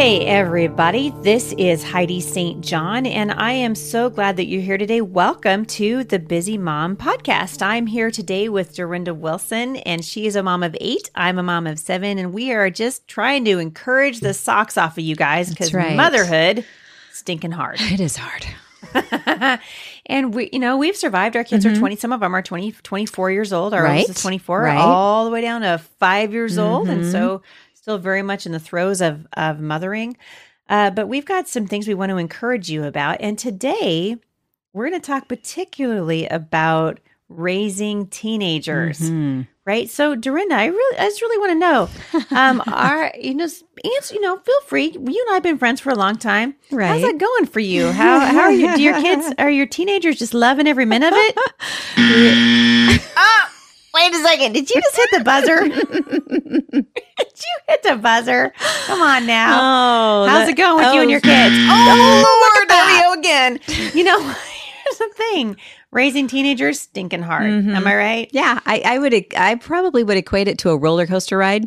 Hey, everybody. This is Heidi St. John, and I am so glad that you're here today. Welcome to the Busy Mom Podcast. I'm here today with Dorinda Wilson, and she is a mom of eight. I'm a mom of seven, and we are just trying to encourage the socks off of you guys because right. motherhood stinking hard. It is hard. and we, you know, we've survived. Our kids are 20, some of them are 20, 24 years old. Our Mm-hmm. Right. oldest is 24, Right. all the way down to five years old. And Mhm. so still very much in the throes of, of mothering. Uh, but we've got some things we want to encourage you about. And today we're going to talk particularly about raising teenagers, Mhm. right? So Dorinda, I really, I just really want to know, um, are, you know, answer, you know, feel free. You and I have been friends for a long time. Right. How's Right. that going for you? How how are you? Do your kids are your teenagers just loving every minute of it? oh, wait a second. Did you just hit the buzzer? You hit the buzzer? Come on now. Oh, How's that- it going with oh, you and your kids? Oh, Lord, there we go again. You know, here's the thing: raising teenagers stinking hard. Mhm. Am I right? Yeah, I, I would. I probably would equate it to a roller coaster ride.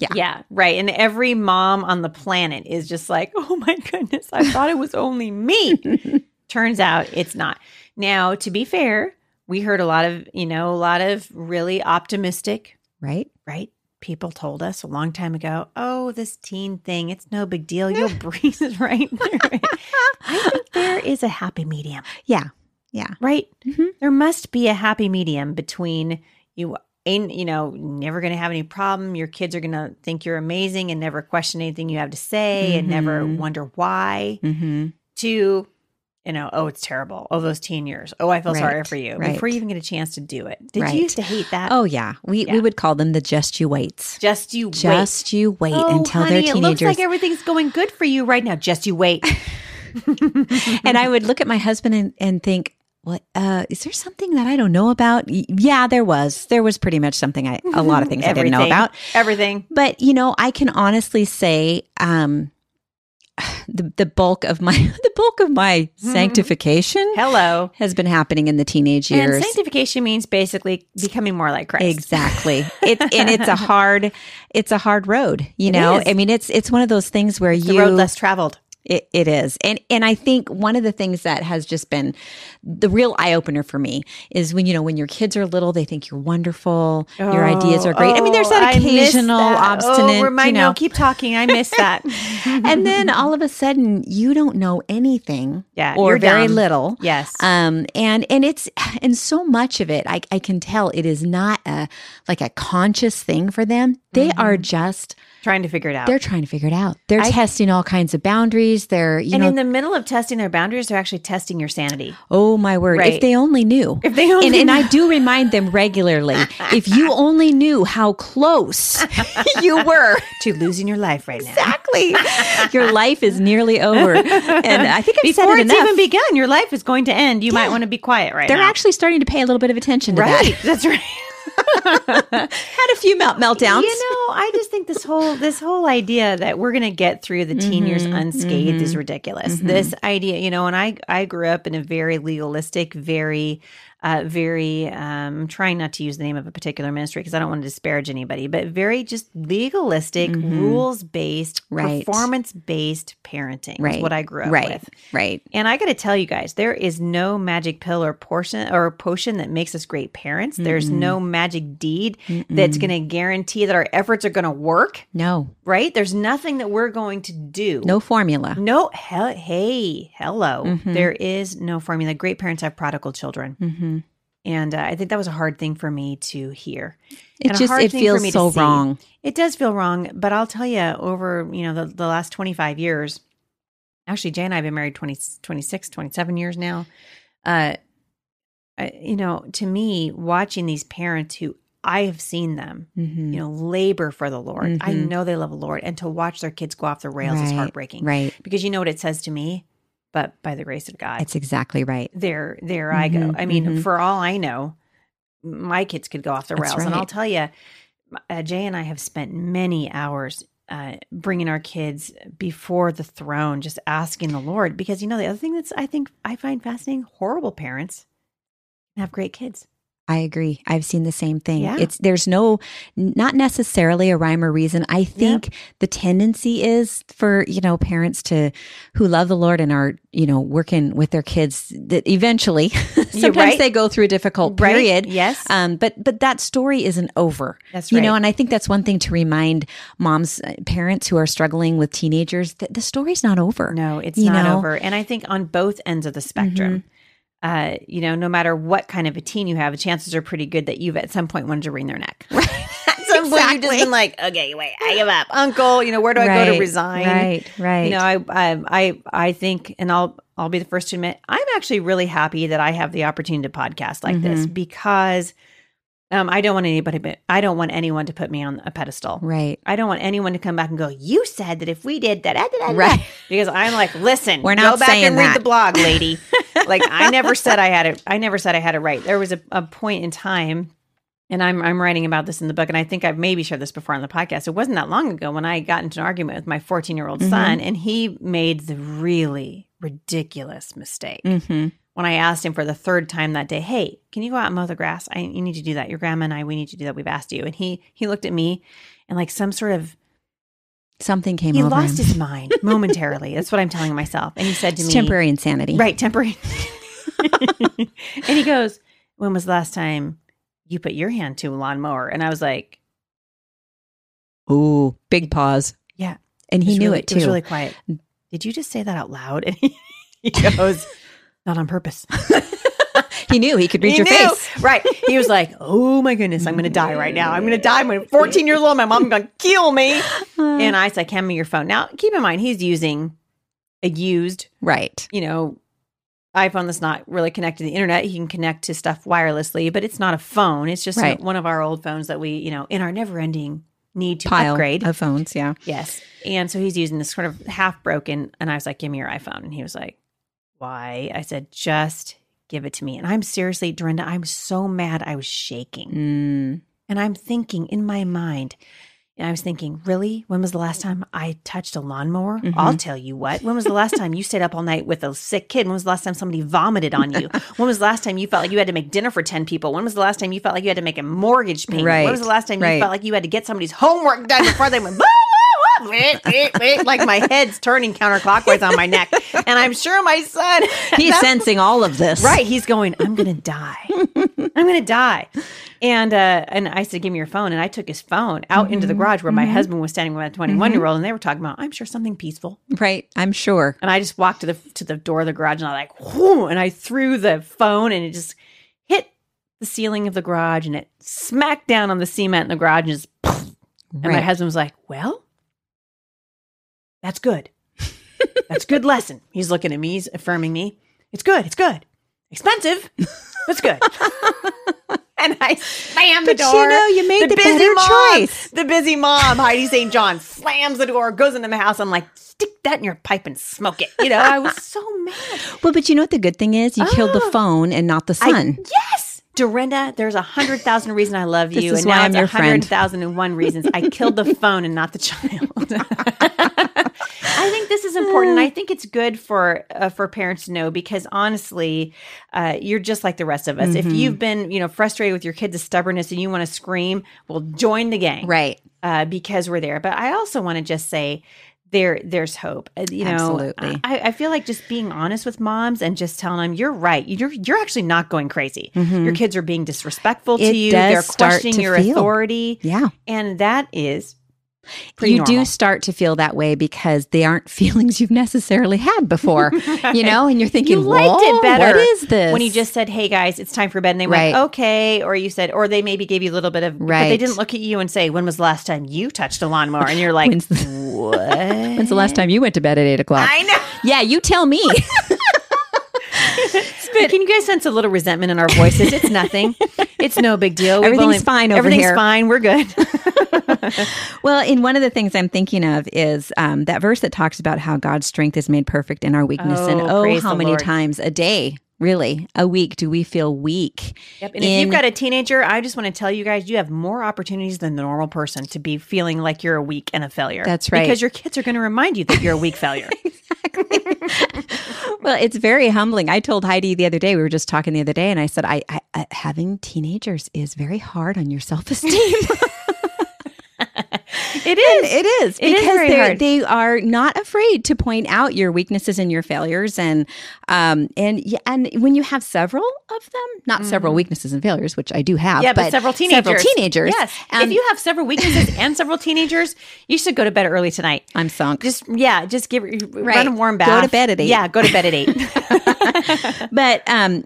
Yeah. Yeah, right. And every mom on the planet is just like, oh my goodness, I thought it was only me. Turns out it's not. Now, to be fair, we heard a lot of, you know, a lot of really optimistic, Right. right? People told us a long time ago, oh, this teen thing, it's no big deal. You'll breeze right through it. I think there is a happy medium, Yeah. Yeah. right? Mhm. There must be a happy medium between you ain't you know never going to have any problem your kids are going to think you're amazing and never question anything you have to say and never Mhm. wonder why Mm-hmm. to you know oh it's terrible oh those teen years oh i feel sorry for you right. before you even get a chance to do it did Right. you used to hate that Oh yeah. We Yeah. we would call them the just you waits. just you Just you wait wait oh, until honey, they're it looks teenagers. like everything's going good for you right now just you wait and I would look at my husband and, and think, what uh is there something that I don't know about? Yeah, there was. There was pretty much something I a lot of things I didn't know about. everything But you know, I can honestly say um the the bulk of my the bulk of my mm-hmm. sanctification hello has been happening in the teenage years and sanctification means basically becoming more like christ Exactly. It and it's a hard it's a hard road, you It know. is. I mean it's it's one of those things where the you road less traveled it, it is. And and I think one of the things that has just been the real eye opener for me is when you know when your kids are little they think you're wonderful, your ideas are great. I mean there's that Oh, miss occasional that. obstinate, Oh, remind you know. No, keep talking. I miss that. and then all of a sudden you don't know anything Yeah, or very dumb. little. yes, Um and and it's and so much of it I I can tell it is not a like a conscious thing for them. They are just trying to figure it out. they're trying to figure it out. They're I- testing all kinds of boundaries. They're you and know in the middle of testing their boundaries, they're actually testing your sanity. oh my word Right. if they only knew. If they only and, and I do remind them regularly if you only knew how close you were. to losing your life right now. Exactly. Your life is nearly over. And I think I've Before said it it's enough. even begun, your life is going to end. You might want to be quiet right They're now. actually starting to pay a little bit of attention to right. that. That's right. Had a few melt- meltdowns. You know, I just think this whole this whole idea that we're going to get through the teen years Mm-hmm, unscathed is ridiculous. This idea, you know, and I I grew up in a very legalistic, very uh, very um, I'm trying not to use the name of a particular ministry because I don't want to disparage anybody, but very just legalistic, rules based, Mm-hmm. Right. performance based parenting right. is what I grew up right. with. Right. And I got to tell you guys, there is no magic pill or portion or potion that makes us great parents. There's no magic deed that's going to guarantee that our efforts are going to work, No. right? There's nothing that we're going to do. No formula. No, he- hey, hello. Mhm. There is no formula. Great parents have prodigal children. hmm And uh, I think that was a hard thing for me to hear. It And just it feels so wrong. It does feel wrong, but I'll tell you, over you know the, the last 25 years, actually, Jay and I have been married 20, 26, 27 years now. Uh, I, you know, to me, watching these parents who I have seen them, Mhm. you know, labor for the Lord. I Mhm. know they love the Lord, and to watch their kids go off the rails is heartbreaking. Right. Because you know what it says to me, but by the grace of God, That's exactly right. there there I go. I mean, mhm. for all I know, my kids could go off the rails, and I'll tell you, uh, Jay and I have spent many hours uh, bringing our kids before the throne, just asking the Lord. Because you know, the other thing that's I think I find fascinating: horrible parents have great kids. I agree. I've seen the same thing. Yeah. It's there's no not necessarily a rhyme or reason. I think the tendency is for, you know, parents to who love the Lord and are, you know, working with their kids that eventually sometimes right. they go through a difficult Right. period. Yes. Um but but that story isn't over. That's You know, and I think that's one thing to remind moms uh, parents who are struggling with teenagers that the story's not over. No, it's not know? over. And I think on both ends of the spectrum, uh, you know, no matter what kind of a teen you have, the chances are pretty good that you've at some point wanted to wring their neck. Right. at some point, you've just been like, okay, wait, I give up, Uncle. You know, where do I go to resign? Right, right. You know, I, I, I, I think, and I'll, I'll be the first to admit, I'm actually really happy that I have the opportunity to podcast like this Mm-hmm. because, um, I don't want anybody, but I don't want anyone to put me on a pedestal. right. I don't want anyone to come back and go, you said that if we did that, Right. right. because I'm like, listen, We're not go back saying and read that. the blog, lady. like I never said I had it. I never said I had it right. There was a, a point in time, and I'm I'm writing about this in the book, and I think I've maybe shared this before on the podcast. It wasn't that long ago when I got into an argument with my 14 year old Mm-hmm. son, and he made the really ridiculous mistake. Mm-hmm. When I asked him for the third time that day, hey, can you go out and mow the grass? I you need to do that. Your grandma and I, we need to do that. We've asked you. And he he looked at me and like some sort of Something came he over lost him. his mind momentarily. That's what I'm telling myself. And he said to It's me, temporary insanity. right, temporary. and he goes, "When was the last time you put your hand to a lawnmower?" And I was like, Ooh, big pause. Yeah. And he knew really- it too. was really quiet. Did you just say that out loud? And he, he goes, "Not on purpose." He knew he could read He your knew. face. Right. He was like, "Oh my goodness, I'm going to die right now. I'm going to die. I'm 14 years old. My mom's going to kill me." Uh. And I said, "Hand me your phone." Now, keep in mind, he's using a used Right. you know, iPhone that's not really connected to the internet. He can connect to stuff wirelessly, but it's not a phone. It's just Right. one of our old phones that we, you know, in our never ending need to Pile upgrade. of phones. Yeah. yes. And so he's using this sort of half broken. And I was like, give me your iPhone. And he was like, why? I said, just give it to me. And I'm seriously, Dorinda, I'm so mad. I was shaking. Mm. And I'm thinking in my mind, and I was thinking, really? When was the last time I touched a lawnmower? Mm-hmm. I'll tell you what. When was the last time you stayed up all night with a sick kid? When was the last time somebody vomited on you? When was the last time you felt like you had to make dinner for 10 people? When was the last time you felt like you had to make a mortgage payment? Right, When was the last time right. you felt like you had to get somebody's homework done before they went, like my head's turning counterclockwise on my neck. And I'm sure my son, He's sensing all of this. Right. He's going, I'm going to die. I'm going to die. And uh, and I said, give me your phone. And I took his phone out into Mm-hmm. the garage where my husband was standing with a 21 year old. And they were talking about, I'm sure something peaceful. Right. I'm sure. And I just walked to the to the door of the garage and I like, whoo, and I threw the phone and it just hit the ceiling of the garage and it smacked down on the cement in the garage and just, and my husband was like, well, that's good. That's a good lesson. He's looking at me, he's affirming me. It's good. It's good. Expensive. It's good. and I slammed the But door. you know, you made the better mom, choice. The busy mom, Heidi St. John, slams the door, goes into my house. I'm like, stick that in your pipe and smoke it. You know, I was so mad. Well, but you know what the good thing is? You killed the Ah. phone and not the I- son. yes. Dorinda, there's a hundred thousand reasons I love This you, is and why now I'm it's your a friend. hundred thousand and one reasons I killed the phone and not the child. I think this is important. I think it's good for uh, for parents to know because honestly, uh, you're just like the rest of us. Mm-hmm. If you've been, you know, frustrated with your kids' stubbornness and you want to scream, well, join the gang, right. uh, because we're there. But I also want to just say there there's hope. Uh, You know, Absolutely. I, I feel like just being honest with moms and just telling them you're right. You're you're actually not going crazy. Your kids are being disrespectful to Mm-hmm. It you. does They're questioning to your feel. authority, Yeah. and that is pretty you do start to feel that way because they aren't feelings you've necessarily had before, you know, and you're thinking, you liked "Whoa, it better. What is this? When you just said, "Hey guys, it's time for bed," and they Right. went, "Okay," or you said, or they maybe gave you a little bit of, but they didn't look at you and say, "When was the last time you touched a lawnmower?" And you're like, When's the- "What?" When's the last time you went to bed at eight o'clock? I know. yeah, you tell me. Can you guys sense a little resentment in our voices? It's nothing. It's no big deal. We've Everything's fine over Everything's here. fine. We're good. well, in one of the things I'm thinking of is um, that verse that talks about how God's strength is made perfect in our weakness, and Oh, oh, how many Lord. times a day, really, a week, do we feel weak? Yep. And if you've got a teenager, I just want to tell you guys, you have more opportunities than the normal person to be feeling like you're a weak and a failure. That's right. Because your kids are going to remind you that you're a weak failure. Exactly well, it's very humbling. I told Heidi the other day, we were just talking the other day, and I said, I, I, I having teenagers is very hard on your self esteem. It is. it is It is because hard. they are not afraid to point out your weaknesses and your failures, and um and yeah, and when you have several of them, not several weaknesses and failures, which I do have, yeah, but, several teenagers. several teenagers. Yes. Um, if you have several weaknesses and several teenagers, you should go to bed early tonight. I'm sunk. Just yeah, just give run a warm bath. Go to bed at eight. Yeah, go to bed at eight. but um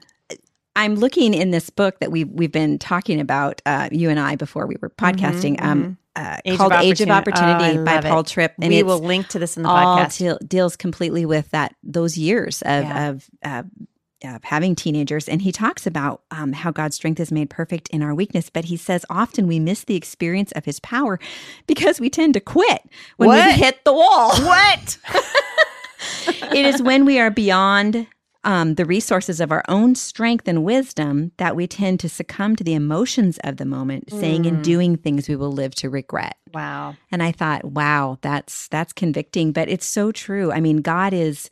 I'm looking in this book that we've we've been talking about, uh, you and I, before we were podcasting, um, uh, Mm-hmm, Age called of "Age of Opportunity. Opportunity" Oh, by it. Paul Tripp, and we will link to this in the all podcast. deal, deals completely with that those years of Yeah. of, uh, of having teenagers, and he talks about um, how God's strength is made perfect in our weakness. But he says often we miss the experience of His power because we tend to quit when we hit the wall. what? it is when we are beyond um, the resources of our own strength and wisdom that we tend to succumb to the emotions of the moment, saying Mm. and doing things we will live to regret. Wow. And I thought, wow, that's that's convicting, but it's so true. I mean, God is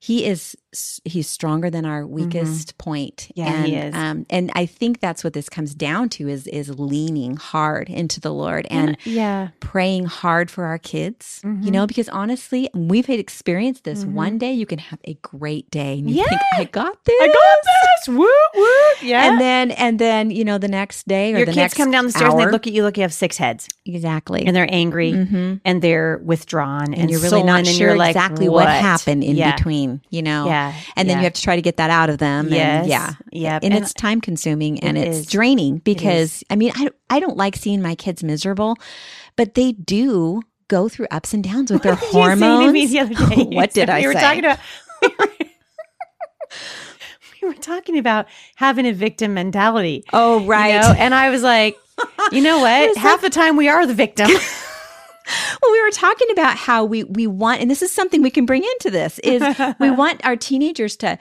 he is he's stronger than our weakest point. Mm-hmm. Yeah, and, he is. Um, and I think that's what this comes down to is is leaning hard into the Lord and yeah. praying hard for our kids. Mm-hmm. You know, because honestly, we've had experienced this. One day you can have a great day, and you think, Yeah. "I got this." I got this. Woo woo. Yeah. And then, and then, you know, the next day or your the kids come down the stairs and they look at you like you have six heads exactly, and they're angry Mhm. and they're withdrawn and, and you're really not sure you're like, exactly what? what happened in yeah. between, you know. Yeah. And then yeah. you have to try to get that out of them. Yes. And yeah. Yep. And, And it's time consuming and it it's is. draining because I mean, I, I don't like seeing my kids miserable, but they do go through ups and downs with their What did you to hormones. me the other day? what did I we were say? talking about. we were talking about having a victim mentality. oh, you right. know? And I was like, you know what? Half the time we are the victim. Well, we were talking about how we we want, and this is something we can bring into this is we want our teenagers to,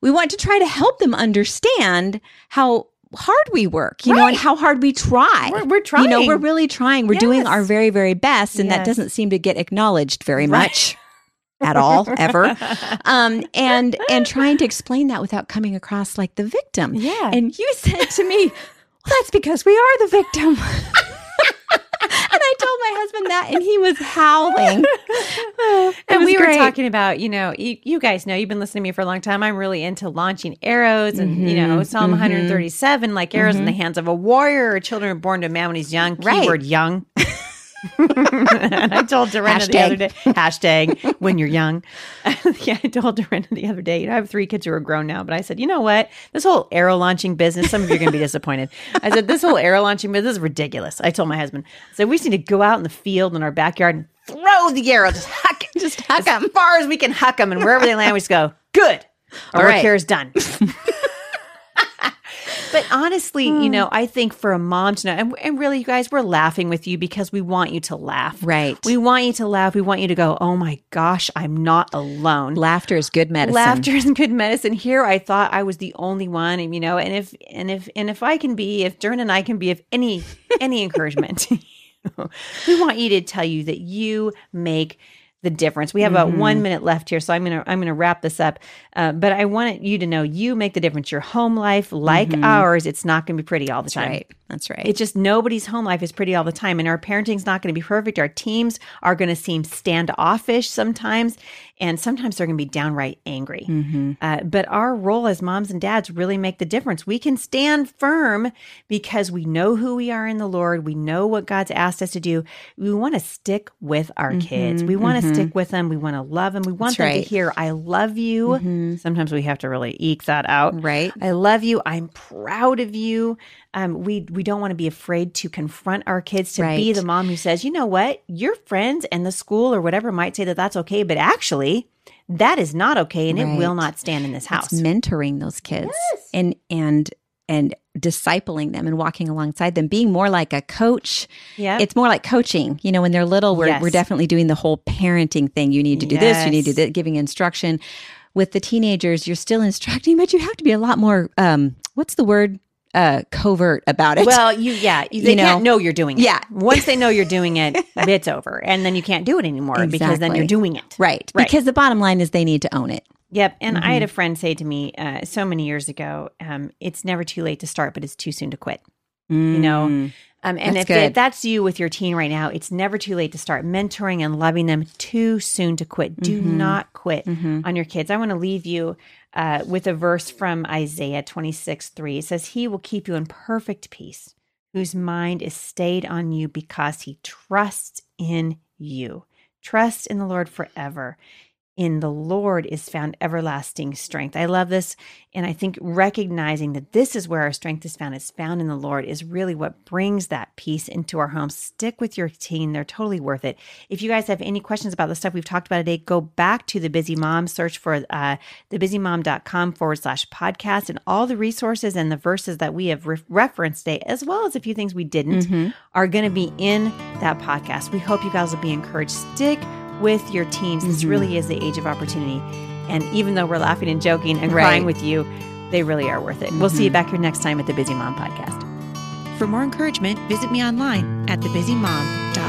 we want to try to help them understand how hard we work, you know, and how hard we try. We're- we're trying. You know, we're really trying. We're doing our very very best, and that doesn't seem to get acknowledged very Right. much. At all, ever, um, and and trying to explain that without coming across like the victim. Yeah. And you said to me, "Well, that's because we are the victim." And I told my husband that, and he was howling. And was we were talking about, you know, you, you guys know, you've been listening to me for a long time. I'm really into launching arrows and, you know, mm-hmm. Psalm mm-hmm. 137, like arrows in the mm-hmm. hands of a warrior or children are born to a man when he's young. Right. Keyword young. and I told Dorinda the other day, hashtag when you're young. yeah, I told Dorinda the other day, you know, I have three kids who are grown now, but I said, you know what? This whole arrow launching business, some of you are going to be disappointed. I said, this whole arrow launching business is ridiculous. I told my husband, I said, we just need to go out in the field in our backyard and throw the arrow, just huck it. Just huck as 'em. far as we can huck them, and wherever they land, we just go, good. Our All work right. here is done. But honestly, you hmm. know, I think for a mom to know, and, and really, you guys, we're laughing with you because we want you to laugh. Right. We want you to laugh. We want you to go, oh my gosh, I'm not alone. Laughter is good medicine. Laughter is good medicine. Here, I thought I was the only one, and you know, and if and if and if I can be, if Dern and I can be of any any encouragement, we want you to tell you that you make the difference. We have about Mm-hmm. one minute left here, so I'm gonna I'm gonna wrap this up. Uh, but I want you to know you make the difference. Your home life, like ours, it's not to be pretty all the time. Mm-hmm. Right. That's right. It's just nobody's home life is pretty all the time, and our parenting's not to be perfect. Our teams are to seem standoffish sometimes, and sometimes they're going to be downright angry. Mm-hmm. Uh, but our role as moms and dads really make the difference. We can stand firm because we know who we are in the Lord. We know what God's asked us to do. We want to stick with our kids. We want to stick with them. We want to love them. We want Mm-hmm. That's them right. to hear, "I love you." Sometimes we have to really eke that out. right. I love you. I'm proud of you. Um, we we don't want to be afraid to confront our kids to be the mom who says, you know what, your friends and the school or whatever might say that that's okay, but actually that is not okay, and it will not stand in this house. It's mentoring those kids and and and discipling them and walking alongside them, being more like a coach. yeah, It's more like coaching. You know, when they're little, we're Yes. we're definitely doing the whole parenting thing. You need to do this. You need to do that, giving instruction. With the teenagers, you're still instructing, but you have to be a lot more. Um, what's the word? Uh, covert about it. well, you yeah, they You know, can't know you're doing it. yeah. once they know you're doing it, it's over, and then you can't do it anymore because then you're doing it. right. Right. Because the bottom line is they need to own it. Yep. And mm-hmm. I had a friend say to me uh, so many years ago, um, it's never too late to start, but it's too soon to quit. Mm. You know? Mm. Um, and that's if, if, that's you with your teen right now, it's never too late to start mentoring and loving them. Too soon to quit. Do mm-hmm. not quit mm-hmm. on your kids. I want to leave you uh, with a verse from Isaiah 26 3. It says, He will keep you in perfect peace, whose mind is stayed on you because he trusts in you. Trust in the Lord forever in the Lord is found everlasting strength. I love this. And I think recognizing that this is where our strength is found, is found in the Lord, is really what brings that peace into our homes. Stick with your teen. They're totally worth it. If you guys have any questions about the stuff we've talked about today, go back to the busy mom, search for uh, thebusymom.com forward slash podcast, and all the resources and the verses that we have re- referenced today, as well as a few things we didn't, mm-hmm. are going to be in that podcast. We hope you guys will be encouraged. Stick with your teens. This mm-hmm. really is the age of opportunity. And even though we're laughing and joking and right. crying with you, they really are worth it. Mm-hmm. We'll see you mm-hmm. back here next time at the Busy Mom Podcast. For more encouragement, visit me online at thebusymom.com.